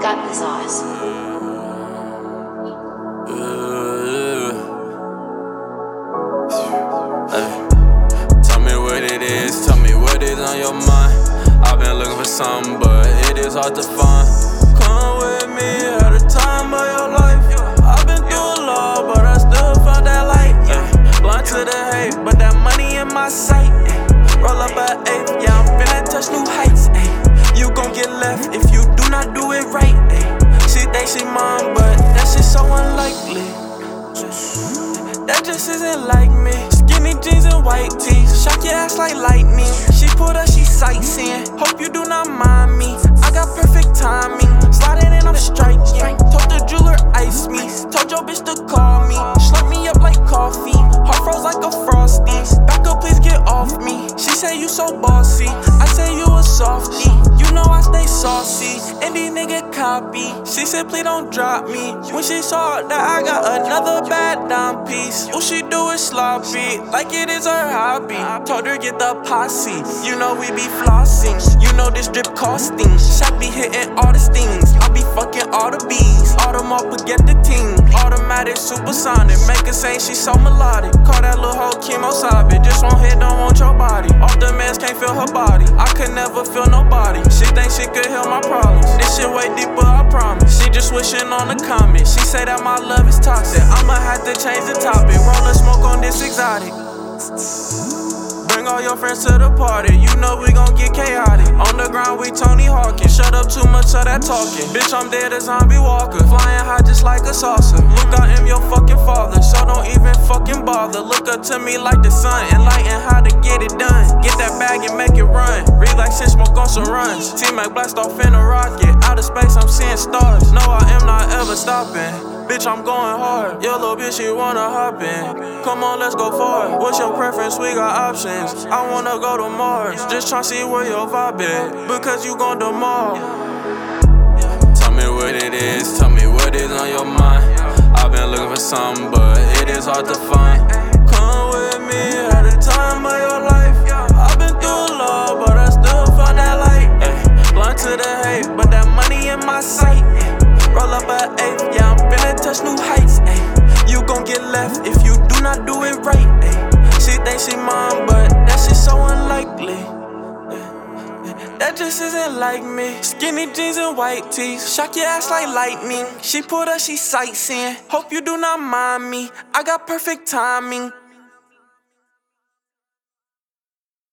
got the sauce. Tell me what it is, tell me what is on your mind. I've been looking for something, but it is hard to find. Come with me at a time of your life. I've been through a lot, but I still found that light. Yeah. Blind to the hate, but that money in my sight. Roll up at eight, yeah, I'm finna touch new heights. You gon' get left if That just isn't like me. Skinny jeans and white tees. Shock your ass like lightning. She put up, she sightseeing. Hope you do not mind me. I got perfect timing. Sliding in, I'm nigga copy. She please don't drop me. When she saw that I got another bad dime piece. All she do is sloppy, like it is her hobby. I told her get the posse. You know we be flossing. You know this drip costing. Shot be hitting all the stings. I be fucking all the bees. All them all forget the team. Automatic supersonic. Make her say she so melodic. Call that little hoe kemosabe. Just want head, don't want your body. Off the meds can't feel her body. Promise. She just wishing on the comment. She say that my love is toxic. I'ma have to change the topic. Roll smoke on this exotic. Bring all your friends to the party. You know we gon' get chaotic. On the ground, we Tony Hawkins. Shut up too much of that talking. Bitch, I'm dead as zombie walker. Flying high just like a saucer. Look, I am your fucking father. Fucking bother. Look up to me like the sun. Enlighten how to get it done. Get that bag and make it run. Relax and smoke on some runs. Team Mac blast off in a rocket. Out of space, I'm seeing stars. No, I am not ever stopping. Bitch, I'm going hard. Your little bitch, she wanna hop in. Come on, let's go far. What's your preference? We got options. I wanna go to Mars. Just try see where your vibe at. Because you gon' the. Tell me what it is, tell me what is on your mind. I've been looking for something, but it is hard to find. Just isn't like me. Skinny jeans and white tees. Shock your ass like lightning. She pulled up, she sightseeing. Hope you do not mind me. I got perfect timing.